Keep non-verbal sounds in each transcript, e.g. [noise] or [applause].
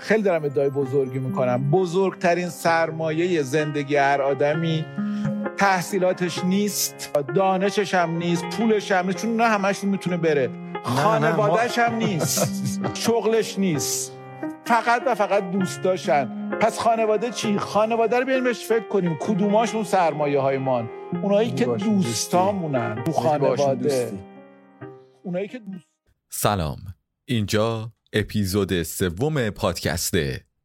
خیلی دارم ادعای بزرگی می‌کنم. بزرگترین سرمایه زندگی هر آدمی تحصیلاتش نیست دانشش هم نیست پولش هم نیست چون نه همشون می‌تونه بره. خانوادهش هم نیست. [laughs] شغلش نیست. فقط و فقط دوست داشتن پس خانواده چی؟ خانواده رو بیاریم بهش فکر کنیم. کدوماشون سرمایه های مان اونایی که دوستامونن تو خانواده. اونایی که دوست سلام. اینجا اپیزود سوم پادکست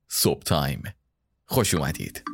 صبح تایم. خوش اومدید.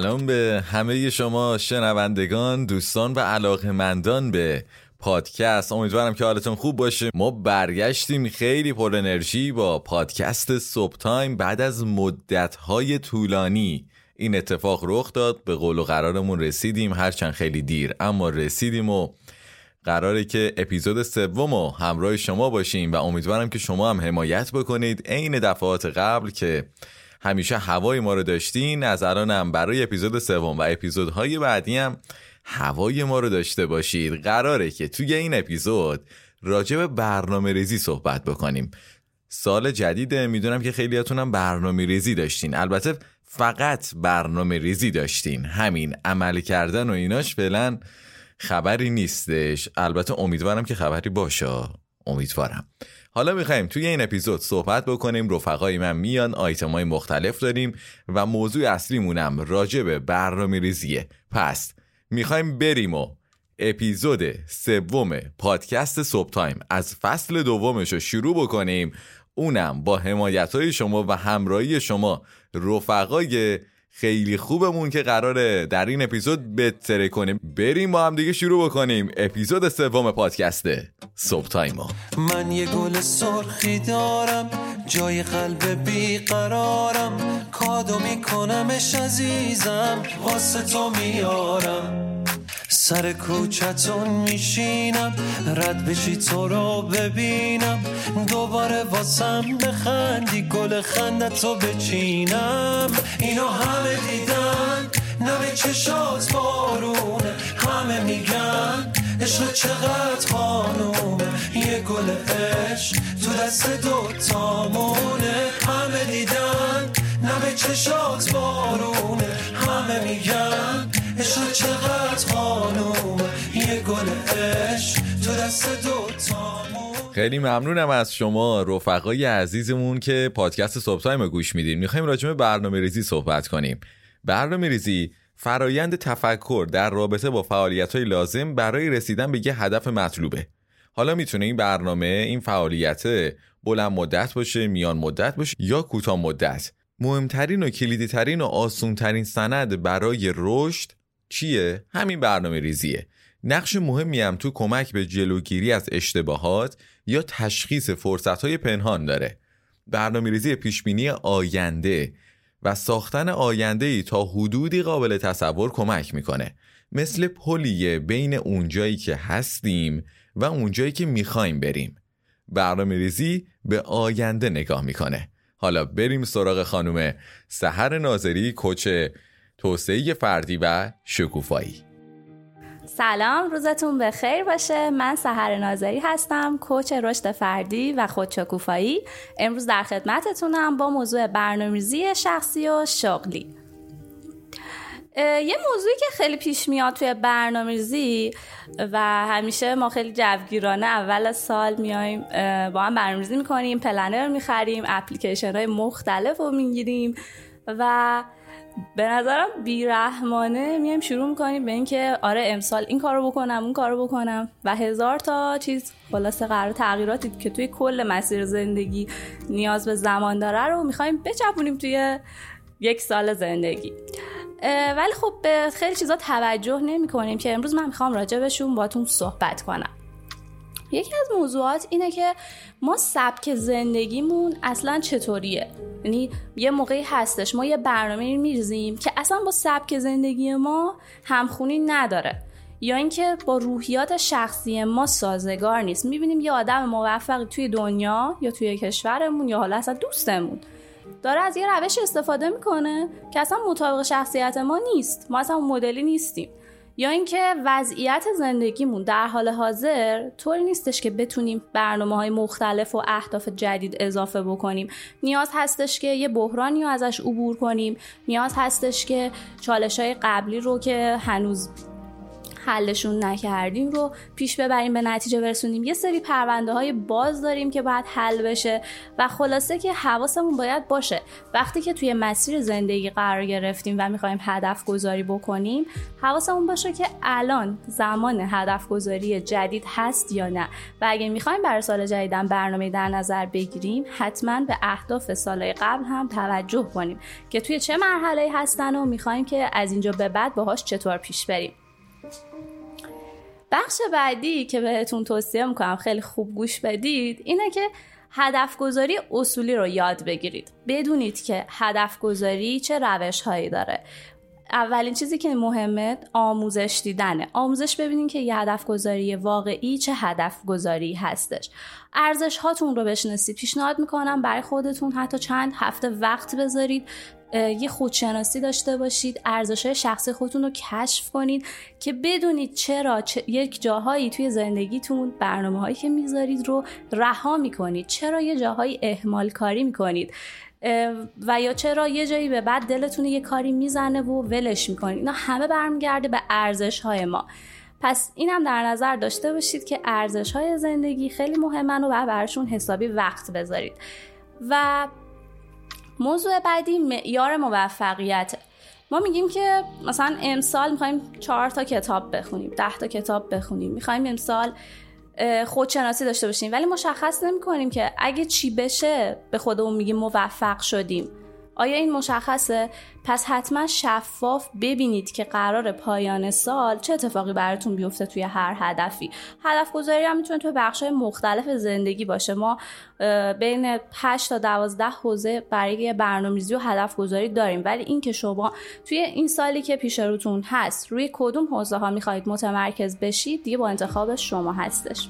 سلام به همه شما شنوندگان دوستان و علاقمندان به پادکست. امیدوارم که حالتون خوب باشه. ما برگشتیم خیلی پر انرژی با پادکست صبح تایم بعد از مدتهای طولانی. این اتفاق رخ داد به قول و قرارمون رسیدیم. هرچند خیلی دیر اما رسیدیم و قراره که اپیزود سوم و همراه شما باشیم و امیدوارم که شما هم حمایت بکنید. عین دفعات قبل که همیشه هوای ما رو داشتین از الانم برای اپیزود سوم و اپیزودهای بعدی هم هوای ما رو داشته باشید. قراره که توی این اپیزود راجع به برنامه ریزی صحبت بکنیم. سال جدیده می‌دونم که خیلیاتونم برنامه ریزی داشتین. البته فقط برنامه ریزی داشتین. همین عمل کردن و ایناش فعلا خبری نیستش. البته امیدوارم که خبری باشه. امیدوارم. حالا می‌خوایم توی این اپیزود صحبت بکنیم. رفقای من میان آیتم های مختلف داریم و موضوع اصلیمونم راجع به برنامه ریزیه پس می‌خوایم بریم و اپیزود سوم پادکست صبح تایم از فصل دومش رو شروع بکنیم. اونم با حمایت های شما و همراهی شما رفقای خیلی خوبمون که قراره در این اپیزود بترکونیم. بریم با هم دیگه شروع بکنیم. اپیزود سوم پادکسته صبح تایما من یه گل سرخی دارم جای قلب بیقرارم کادو میکنمش عزیزم واسه تو میارم. سر کوچتون میشینم. رد بشی تو رو ببینم. دوباره واسم بخندی گل خندتو بچینم. اینو همه دیدن نمی چشات بارونه. همه میگن عشق چقدر خانومه. یه گل عشق تو دست دوتامونه. همه دیدن نمی چشات بارونه. همه میگن عشق چقدر خانومه یه گل عشق تو دست خیلی ممنونم از شما رفقای عزیزمون که پادکست صبح تایم گوش میدین. می‌خوایم راجع به برنامه ریزی صحبت کنیم. برنامه ریزی فرایند تفکر در رابطه با فعالیت های لازم برای رسیدن به یه هدف مطلوبه. حالا می‌تونه این برنامه این فعالیت بلند مدت باشه میان مدت باشه یا کوتاه مدت. مهمترین و کلیدی ترین و آسون ترین سند برای رشد چیه؟ همین برنامه ریزیه. نقش مهمی هم تو کمک به جلوگیری از اشتباهات یا تشخیص فرصت های پنهان داره. برنامه ریزی پیشبینی آینده و ساختن آینده ای تا حدودی قابل تصور کمک می‌کنه. مثل پلیه بین اونجایی که هستیم و اونجایی که می‌خوایم بریم. برنامه ریزی به آینده نگاه می‌کنه. حالا بریم سراغ خانم سهر ناظری کوچ توسعه فردی و شکوفایی. سلام روزتون بخیر باشه. من سهر ناظری هستم کوچ رشد فردی و خودشکوفایی امروز در خدمتتونم با موضوع برنامه‌ریزی شخصی و شغلی. یه موضوعی که خیلی پیش میاد توی برنامه‌ریزی و همیشه ما خیلی جوگیرانه اول سال میایم با هم برنامه‌ریزی می‌کنیم پلنر می‌خریم اپلیکیشن های مختلف رو می‌گیریم و به نظرم بیرحمانه میایم شروع می‌کنیم به اینکه آره امسال این کارو بکنم اون کارو بکنم و هزار تا چیز خلاصه قرار تغییراتی که توی کل مسیر زندگی نیاز به زمان داره رو می‌خوایم بچپونیم توی یک سال زندگی. ولی خب به خیلی چیزا توجه نمی کنیم که امروز من می‌خوام راجع بهشون باتون صحبت کنم. یکی از موضوعات اینه که ما سبک زندگیمون اصلا چطوریه؟ یعنی یه موقعی هستش ما یه برنامه میریزیم که اصلا با سبک زندگی ما همخونی نداره. یا اینکه با روحیات شخصی ما سازگار نیست. می‌بینیم یه آدم موفقی توی دنیا یا توی کشورمون یا حالا اصلا دوستمون داره از یه روش استفاده می‌کنه که اصلا مطابق شخصیت ما نیست. ما اصلا مدلی نیستیم. یا اینکه وضعیت زندگیمون در حال حاضر طوری نیستش که بتونیم برنامه های مختلف و اهداف جدید اضافه بکنیم. نیاز هستش که یه بحرانی رو ازش عبور کنیم. نیاز هستش که چالش های قبلی رو که هنوز حلشون نکردیم رو پیش ببریم به نتیجه برسونیم. یه سری پرونده های باز داریم که باید حل بشه و خلاصه که حواسمون باید باشه. وقتی که توی مسیر زندگی قرار گرفتیم و می‌خوایم هدف گذاری بکنیم حواسمون باشه که الان زمان هدف گذاری جدید هست یا نه. و اگه می‌خوایم برای سال جدیدم برنامه در نظر بگیریم حتما به اهداف سالهای قبل هم توجه کنیم که توی چه مرحله هستن و می‌خوایم که از اینجا به بعد باهاش چطور پیش بریم. بخش بعدی که بهتون توصیه می‌کنم خیلی خوب گوش بدید اینه که هدف گذاری اصولی رو یاد بگیرید. بدونید که هدف گذاری چه روش هایی داره. اولین چیزی که مهمه آموزش دیدنه. آموزش ببینید که یه هدف گذاری واقعی چه هدف گذاری هستش. ارزش هاتون رو بشناسید. پیشنهاد می‌کنم برای خودتون حتی چند هفته وقت بذارید یه خودشناسی داشته باشید ارزش شخصی خودتون رو کشف کنید که بدونید چرا یک جاهایی توی زندگیتون برنامه هایی که می‌ذارید رو رها می‌کنید. چرا یه جاهایی اهمال کاری می‌کنید و یا چرا یه جایی به بعد دلتون یه کاری می‌زنه و ولش می‌کنید؟ اینا همه برمیگرده به ارزش های ما. پس اینم در نظر داشته باشید که ارزش های زندگی خیلی مهمن و باید براشون حسابی وقت بذارید. و موضوع بعدی معیار موفقیت. ما میگیم که مثلا امسال می‌خوایم چهار تا کتاب بخونیم ده تا کتاب بخونیم. می‌خوایم امسال خودشناسی داشته باشیم. ولی مشخص نمی کنیم که اگه چی بشه به خودمون میگیم موفق شدیم. آیا این مشخصه؟ پس حتما شفاف ببینید که قرار پایان سال چه اتفاقی براتون بیفته توی هر هدفی. هدف گذاری هم می‌تونه توی بخش مختلف زندگی باشه. ما بین 8 تا 12 حوزه برای برنامه‌ریزی و هدف گذاری داریم. ولی اینکه شما توی این سالی که پیش روتون هست روی کدوم حوزه ها می‌خواهید متمرکز بشید دیگه با انتخاب شما هستش.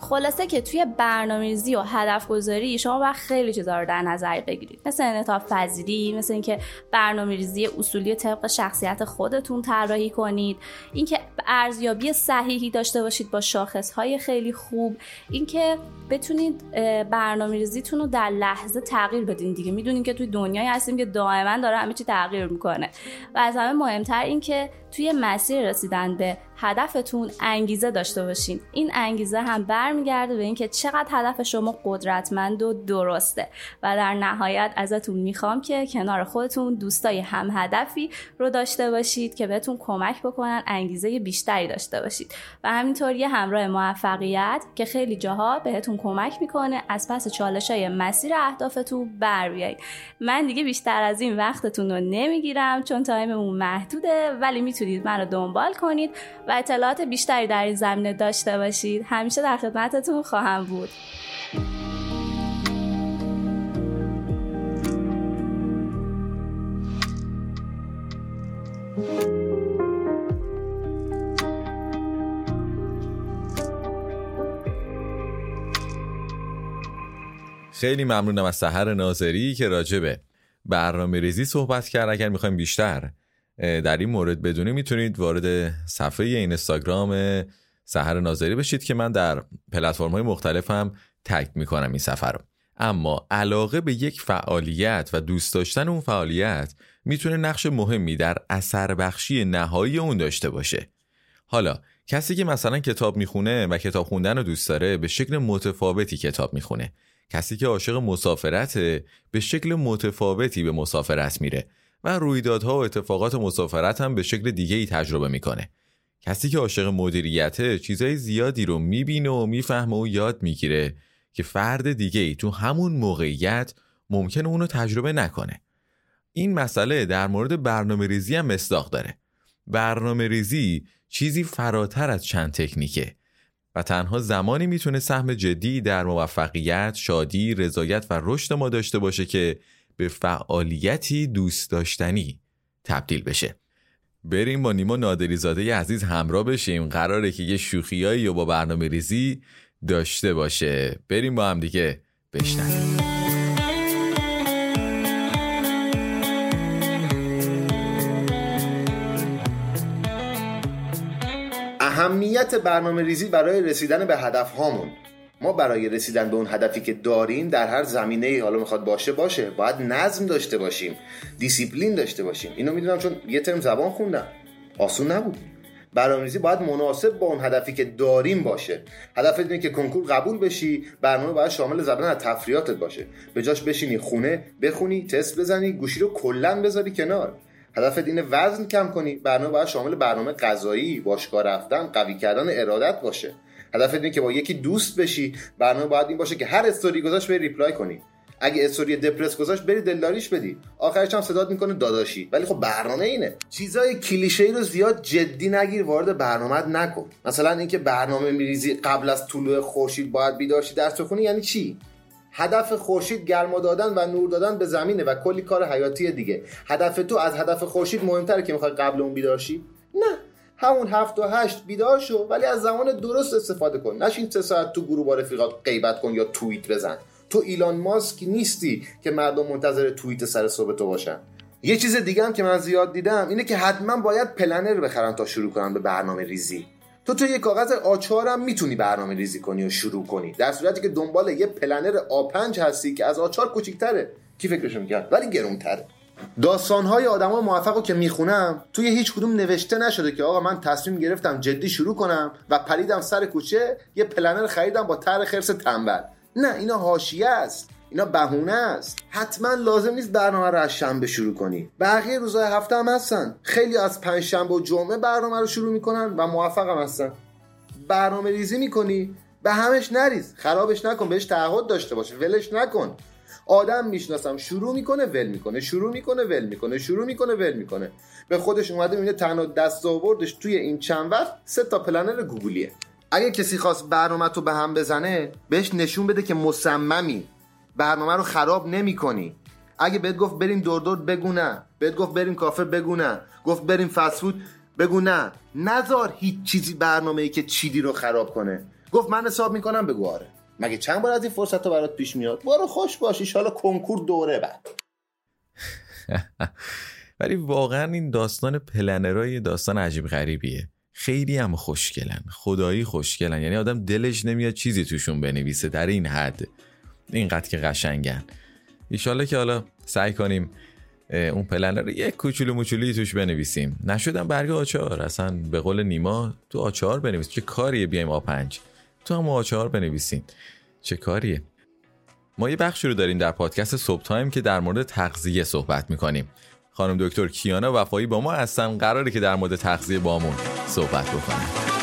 خلاصه که توی برنامه‌ریزی و هدف گذاری شما باید خیلی چیزا رو در نظر بگیرید. مثل انعطاف پذیری مثل اینکه برنامه‌ریزی اصولی طبق شخصیت خودتون طراحی کنید. اینکه ارزیابی صحیحی داشته باشید با شاخصهای خیلی خوب. اینکه بتونید برنامه‌ریزیتون رو در لحظه تغییر بدین دیگه. می‌دونین که توی دنیایی هستیم که دائما داره همه چی تغییر می‌کنه. و از همه مهمتر اینکه توی مسیر رسیدن به هدفتون انگیزه داشته باشین. این انگیزه هم برمیگرده به اینکه چقدر هدف شما قدرتمند و درسته. و در نهایت ازتون می‌خوام که کنار خودتون دوستای هم هدفی رو داشته باشید که بهتون کمک بکنن انگیزه بیشتری داشته باشید. و همینطور یه همراه موفقیت که خیلی جاها بهتون کمک می‌کنه از پس چالش های مسیر اهدافتون بر بیایید. من دیگه بیشتر از این وقتتون رو نمی‌گیرم چون تایممون محدوده ولی می‌تونید من رو دنبال کنید. و اطلاعات بیشتری در این زمینه داشته باشید. همیشه در خدمتتون خواهم بود. خیلی ممنونم از سحر ناظری که راجبه برنامه ریزی صحبت کرد. اگر می‌خوایم بیشتر در این مورد بدونی می‌تونید وارد صفحه این اینستاگرام سحر ناظری بشید که من در پلتفرم های مختلف هم تگ می‌کنم این سفر رو. اما علاقه به یک فعالیت و دوست داشتن اون فعالیت می‌تونه نقش مهمی در اثر بخشی نهایی اون داشته باشه. حالا کسی که مثلا کتاب می‌خونه و کتاب خوندن رو دوست داره به شکل متفاوتی کتاب می‌خونه. کسی که عاشق مسافرته به شکل متفاوتی به مسافرت میره. و رویدادها و اتفاقات مسافرت هم به شکل دیگه ای تجربه می‌کنه. کسی که عاشق مدیریته چیزای زیادی رو می‌بینه و می‌فهمه و یاد می‌گیره که فرد دیگه ای تو همون موقعیت ممکنه اونو تجربه نکنه. این مسئله در مورد برنامه ریزی هم مصداق داره. برنامه ریزی چیزی فراتر از چند تکنیکه و تنها زمانی می‌تونه سهم جدی در موفقیت، شادی، رضایت و رشد ما داشته باشه که به فعالیتی دوست داشتنی تبدیل بشه. بریم با نیما نادریزاده عزیز همراه بشیم. قراره که یه شوخیایی و با برنامه ریزی داشته باشه. بریم با هم دیگه بشنویم. اهمیت برنامه ریزی برای رسیدن به هدف هامون ما برای رسیدن به اون هدفی که داریم در هر زمینه ای حالا می‌خواد باشه باشه. باید نظم داشته باشیم دیسیپلین داشته باشیم. اینو می‌دونم چون یه ترم زبان خوندم. آسون نبود. برنامه‌ریزی باید مناسب با اون هدفی که داریم باشه. هدف اینه که کنکور قبول بشی برنامه باید شامل زدن از تفریحاتت باشه. به جاش بشینی خونه بخونی تست بزنی گوشی رو کلا بذاری کنار. هدفت اینه وزن کم کنی. برنامه باید شامل برنامه غذایی باشگاه رفتن قوی کردن ارادت باشه. هدفت اینه که با یکی دوست بشی. برنامه باید این باشه که هر استوری گذاشت بری reply کنی. اگه story depress گذاشت بری دلداریش بدی. آخرش هم صدات می‌کنه داداشی. ولی خب برنامه اینه. چیزای کلیشه ای رو زیاد جدی نگیر وارد برنامه نکن. مثلا اینکه برنامه میریزی قبل از طلوع خورشید باید بیدارشی درس بخونی یعنی چی؟ هدف خورشید گرما دادن و نور دادن به زمینه و کلی کار حیاتی دیگه. هدف تو از هدف خورشید مهمتره که می‌خوای قبل اون بیدارشی نه. همون هفت و هشت بیدار شو ولی از زمان درست استفاده کن. نشین سه ساعت تو گروه با رفیقات غیبت کن یا توییت بزن. تو ایلان ماسک نیستی که مردم منتظر توییت سر صبح تو باشن. یه چیز دیگه هم که من زیاد دیدم اینه که حتما باید پلنر بخرن تا شروع کنن به برنامه ریزی. تو تو یه کاغذ آچار هم می‌تونی برنامه ریزی کنی و شروع کنی. در صورتی که دنبال یه پلنر آ5 هستی که از آچار کوچیک‌تره. کی فکرشو می‌کرد؟ ولی گرونتره. داستانهای آدمای موفق رو که می‌خونم توی هیچ کدوم نوشته نشده که آقا من تصمیم گرفتم جدی شروع کنم و پریدم سر کوچه یه پلنر خریدم با تر خرس تنبل. نه اینا حاشیه است. اینا بهونه است. حتما لازم نیست برنامه رو از شنبه شروع کنی. بقیه روزهای هفته هم هستن. خیلی از پنج شنبه و جمعه برنامه رو شروع می‌کنن و موفق هم هستن. برنامه ریزی می‌کنی. به همش نریز. خرابش نکن. بهش تعهد داشته باشه ولش نکن. آدم می‌شناسم شروع می‌کنه ول می‌کنه شروع می‌کنه ول می‌کنه شروع می‌کنه ول می‌کنه. به خودش اومده می‌بینه تنها دست آوردش توی این چند وقت سه تا پلنر گوگلیه. اگه کسی خواست برنامه تو به هم بزنه بهش نشون بده که مصممی. برنامه رو خراب نمی کنی اگه بهت گفت بریم دور دور بگو نه. بهت گفت بریم کافه بگو نه. گفت بریم فسفود بگو نه. نزار هیچ چیزی برنامه ای که چیدی رو خراب کنه. گفت من حساب می‌کنم بگو آره. مگه چند بار از این فرصت رو برات پیش میاد؟ برو خوش باشی حالا کنکور دوره بعد. [laughs] ولی واقعا این داستان پلنرای داستان عجیب غریبیه. خیلی هم خوشگلن خدایی خوشگلن. یعنی آدم دلش نمیاد چیزی توشون بنویسه در این حد. اینقدر که قشنگن. ایشالله که حالا سعی کنیم اون پلنر رو یک کوچولو موچولوی توش بنویسیم. نشدم برگ آچار. اصلا به قول نیما تو آچار بنویس. چه کاریه بیایم آ پنج؟ تو هم آچار بنویسین. چه کاریه؟ ما یه بخشی رو داریم در پادکست صبح تایم که در مورد تغذیه صحبت می‌کنیم. خانم دکتر کیانا وفایی با ما هستن. قراره که در مورد تغذیه بامون صحبت بکنیم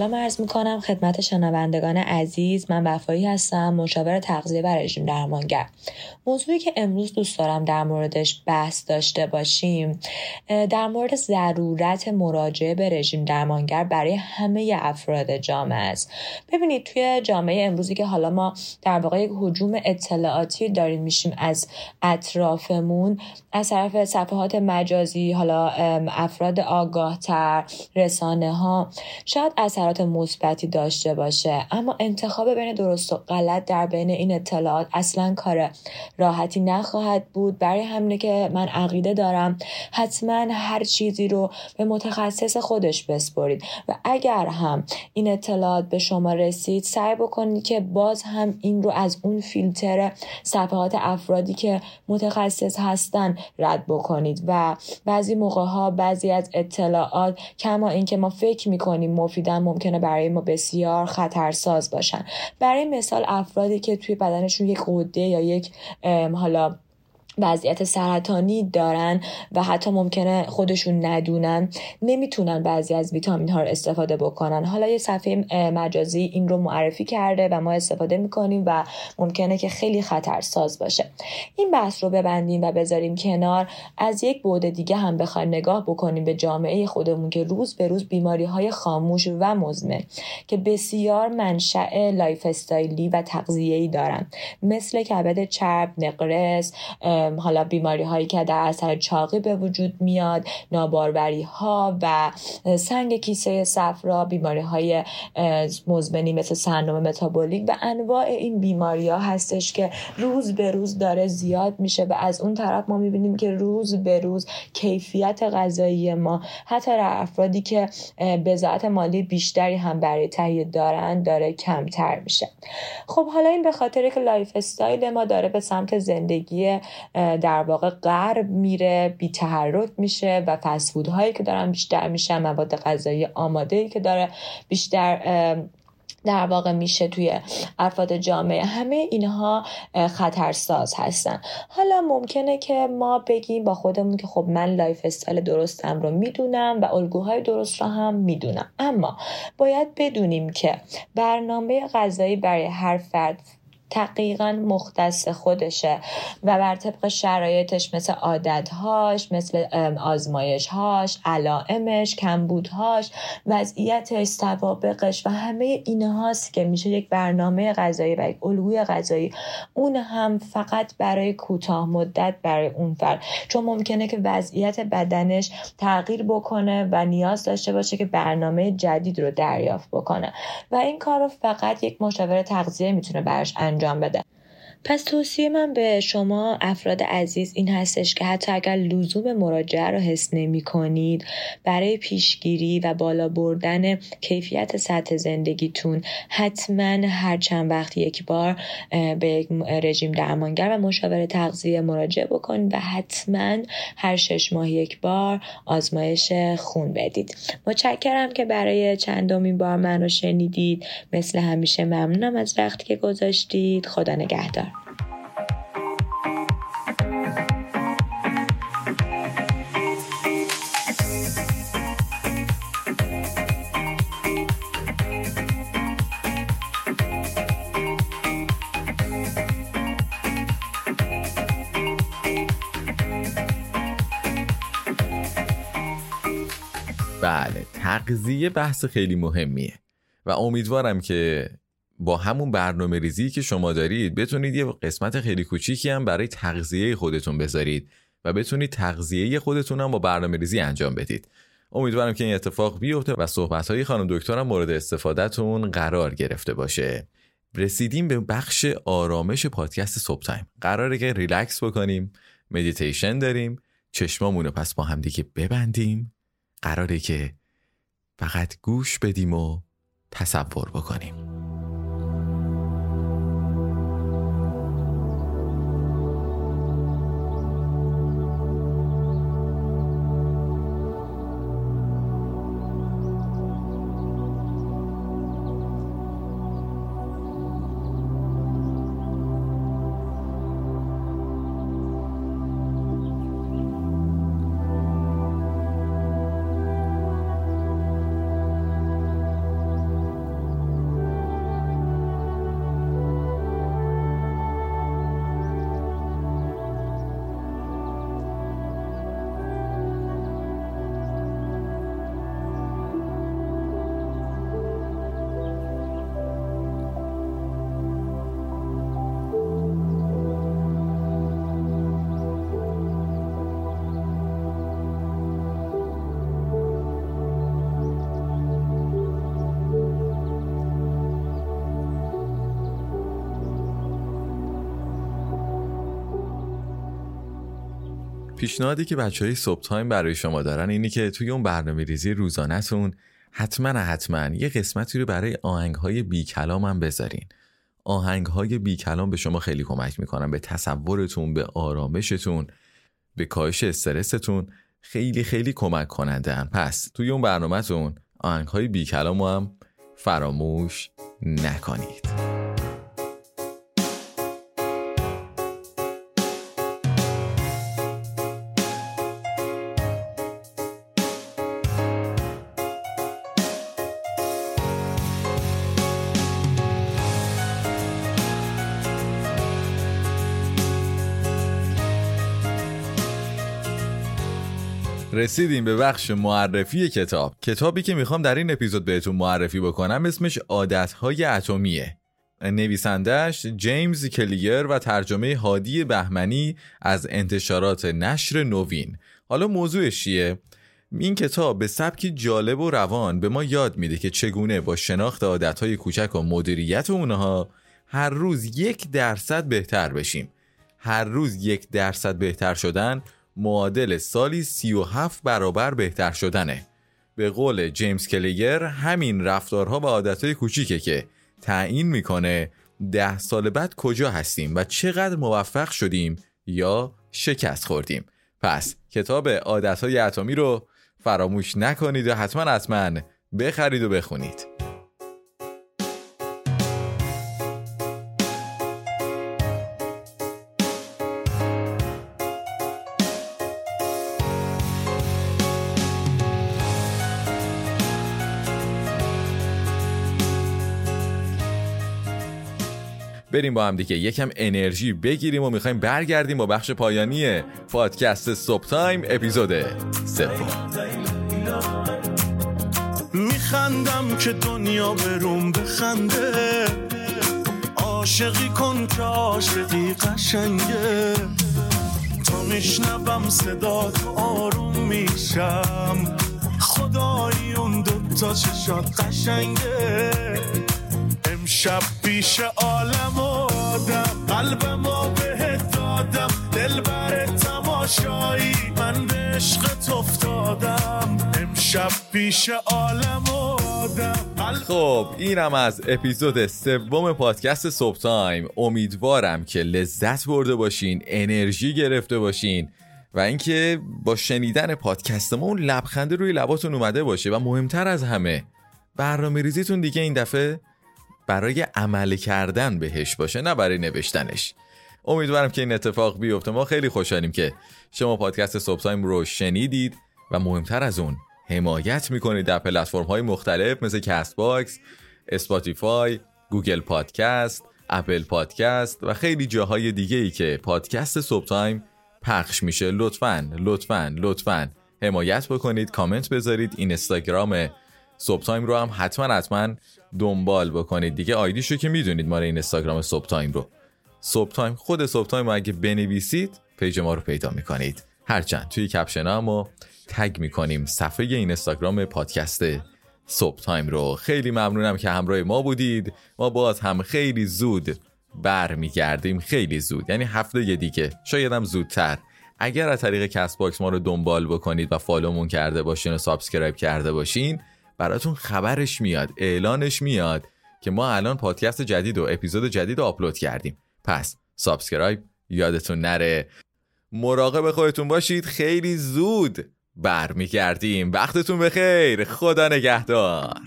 سلام عرض می کنم خدمت شنوندگان عزیز. من وفایی هستم مشاور تغذیه و رژیم درمانگر. موضوعی که امروز دوست دارم در موردش بحث داشته باشیم در مورد ضرورت مراجعه به رژیم درمانگر برای همه افراد جامعه است. ببینید توی جامعه امروزی که حالا ما در واقع یک حجوم اطلاعاتی داریم میشیم از اطرافمون از طرف صفحات مجازی حالا افراد آگاهتر رسانه ها شاید اثرات مثبتی داشته باشه. اما انتخاب بین درست و غلط در بین این اطلاعات اصلا کار راحتی نخواهد بود. برای همینه که من عقیده دارم. حتما هر چیزی رو به متخصص خودش بسپرید. و اگر هم این اطلاعات به شما رسید سعی بکنید که باز هم این رو از اون فیلتر صفحات افرادی که متخصص هستن رد بکنید. و بعضی موقع ها بعضی از اطلاعات کما اینکه ما فکر می‌کنیم مفیدن ممکنه برای ما بسیار خطرساز باشن. برای مثال افرادی که توی بدنشون یک قده یا یک حالا وضعیت سرطانی دارن و حتی ممکنه خودشون ندونن نمی‌تونن بعضی از ویتامین ها رو استفاده بکنن. حالا یه صفحه مجازی این رو معرفی کرده و ما استفاده می‌کنیم و ممکنه که خیلی خطرساز باشه. این بحث رو ببندیم و بذاریم کنار. از یک بعد دیگه هم بخوایم نگاه بکنیم به جامعه خودمون که روز به روز بیماری های خاموش و مزمن که بسیار منشأ lifestyle ی و تغذیه‌ای دارن. مثل کبد چرب نقرس حالا بیماری هایی که در اثر چاقی به وجود میاد ناباروری ها و سنگ کیسه صفرا بیماری های مزمنی مثل سندروم متابولیک و انواع این بیماری ها هستش که روز به روز داره زیاد میشه و از اون طرف ما می‌بینیم که روز به روز کیفیت غذایی ما حتی در افرادی که بضاعت مالی بیشتری هم برای تهیه دارن داره کمتر میشه. خب حالا این به خاطر که lifestyle ما داره به سمت زندگی در واقع غرب میره بی تحرک میشه و فست‌فود هایی که دارن بیشتر میشن مواد غذایی آماده ای که داره بیشتر در واقع میشه توی افراد جامعه. همه اینها خطرساز هستن. حالا ممکنه که ما بگیم با خودمون که خب من lifestyle درستم رو می‌دونم و الگوهای درست رو هم می‌دونم. اما باید بدونیم که برنامه غذایی برای هر فرد دقیقا مختص خودشه و بر طبق شرایطش مثل عادتهاش مثل آزمایشهاش علائمش کمبودهاش وضعیتش سوابقش و همه اینهاست که میشه یک برنامه غذایی و یک الگوی غذایی. اون هم فقط برای کوتاه مدت برای اون فرد. چون ممکنه که وضعیت بدنش تغییر بکنه و نیاز داشته باشه که برنامه جدید رو دریافت بکنه. و این کار رو فقط یک مشاور تغذیه می‌تونه برش انجام بده. پس توصیه من به شما افراد عزیز این هستش که حتی اگر لزوم مراجعه رو حس نمی کنید برای پیشگیری و بالا بردن کیفیت سطح زندگیتون حتما هر چند وقت یک بار به رژیم درمانگر و مشاور تغذیه مراجعه بکنید و حتما هر شش ماه یک بار آزمایش خون بدید. متشکرم که برای چندمین بار منو شنیدید. مثل همیشه ممنونم از وقتی که گذاشتید. خدا نگهدار. تغذیه بحث خیلی مهمیه. و امیدوارم که با همون برنامه ریزی که شما دارید بتونید یه قسمت خیلی کوچیکی هم برای تغذیه خودتون بذارید و بتونید تغذیه خودتون هم با برنامه ریزی انجام بدید. امیدوارم که این اتفاق بیفته و صحبت های خانم دکترم مورد استفادهتون قرار گرفته باشه. رسیدیم به بخش آرامش پادکست صبح تایم. قراره که ریلکس بکنیم مدیتیشن داریم چشمامون رو پس با هم دیگه ببندیم. قراره که فقط گوش بدیم و تصور بکنیم. پیشنهادی که بچه های صبح تایم برای شما دارن اینی که توی اون برنامه ریزی روزانهتون حتما حتما یه قسمتی رو برای آهنگ های بی کلام هم بذارین آهنگ های بی کلام به شما خیلی کمک می‌کنن به تصورتون به آرامشتون به کاهش استرستون خیلی خیلی کمک کننده هم. پس توی اون برنامهتون آهنگ های بی کلام هم فراموش نکنید رسیدیم به بخش معرفی کتاب. کتابی که می‌خوام در این اپیزود بهتون معرفی بکنم اسمش عادتهای اتمیه. نویسندهش جیمز کلیگر و ترجمه هادی بهمنی از انتشارات نشر نوین. حالا موضوعش چیه؟ این کتاب به سبکی جالب و روان به ما یاد میده که چگونه با شناخت عادتهای کوچک و مدیریت اونها هر روز یک درصد بهتر بشیم. هر روز یک درصد بهتر شدن معادل سالی 37 برابر بهتر شدنه. به قول جیمز کلیگر همین رفتارها و عادتهای کوچیکه که تعیین می‌کنه ده سال بعد کجا هستیم و چقدر موفق شدیم یا شکست خوردیم. پس کتاب عادتهای اتمی رو فراموش نکنید و حتما حتما بخرید و بخونید. بریم با هم دیگه. یکم انرژی بگیریم و می‌خوایم برگردیم با بخش پایانی پادکست صبح تایم اپیزود سوم. میخندم که دنیا بروم بخنده. عاشقی کن که عاشقی قشنگه. تا میشنوم صدا آروم میشم. خدایی اون دوتا چشات قشنگه. امشب پیش عالم آدم. قلبمو بهت دادم. دل بر تماشایی. من به عشقت افتادم. امشب پیش عالم آدم. خب اینم از اپیزود سوم پادکست صبح تایم امیدوارم که لذت برده باشین انرژی گرفته باشین و اینکه با شنیدن پادکست ما اون لبخنده روی لباتون اومده باشه و مهمتر از همه برنامه ریزیتون دیگه این دفعه برای عمل کردن بهش باشه نه برای نوشتنش. امیدوارم که این اتفاق بیفته. ما خیلی خوشحالیم که شما پادکست صبح تایم رو شنیدید و مهمتر از اون حمایت می‌کنید در پلتفرم های مختلف مثل Castbox، Spotify، Google Podcast، Apple Podcast و خیلی جاهای دیگه ای که پادکست صبح تایم پخش میشه. لطفا لطفا لطفا حمایت بکنید کامنت بذارید. این اینستاگرام صبح تایم رو هم حتما حتما دنبال بکنید دیگه. ID شو که می‌دونید این اینستاگرام صبح تایم رو. صبح تایم خود صبح تایم رو اگه بنویسید page ما رو پیدا می‌کنید. هرچند توی caption هم tag می‌کنیم صفحه این اینستاگرام پادکست صبح تایم رو. خیلی ممنونم که همراه ما بودید. ما باز هم خیلی زود برمیگردیم خیلی زود. یعنی هفته دیگه. شاید هم زودتر. اگر از طریق Castbox ما رو دنبال بکنید و follow مون کرده باشین و subscribe کرده باشین براتون خبرش میاد اعلانش میاد که ما الان پادکست جدید و اپیزود جدید رو آپلود کردیم. پس subscribe یادتون نره. مراقب خودتون باشید. خیلی زود برمیگردیم. وقتتون بخیر. خدا نگهدار.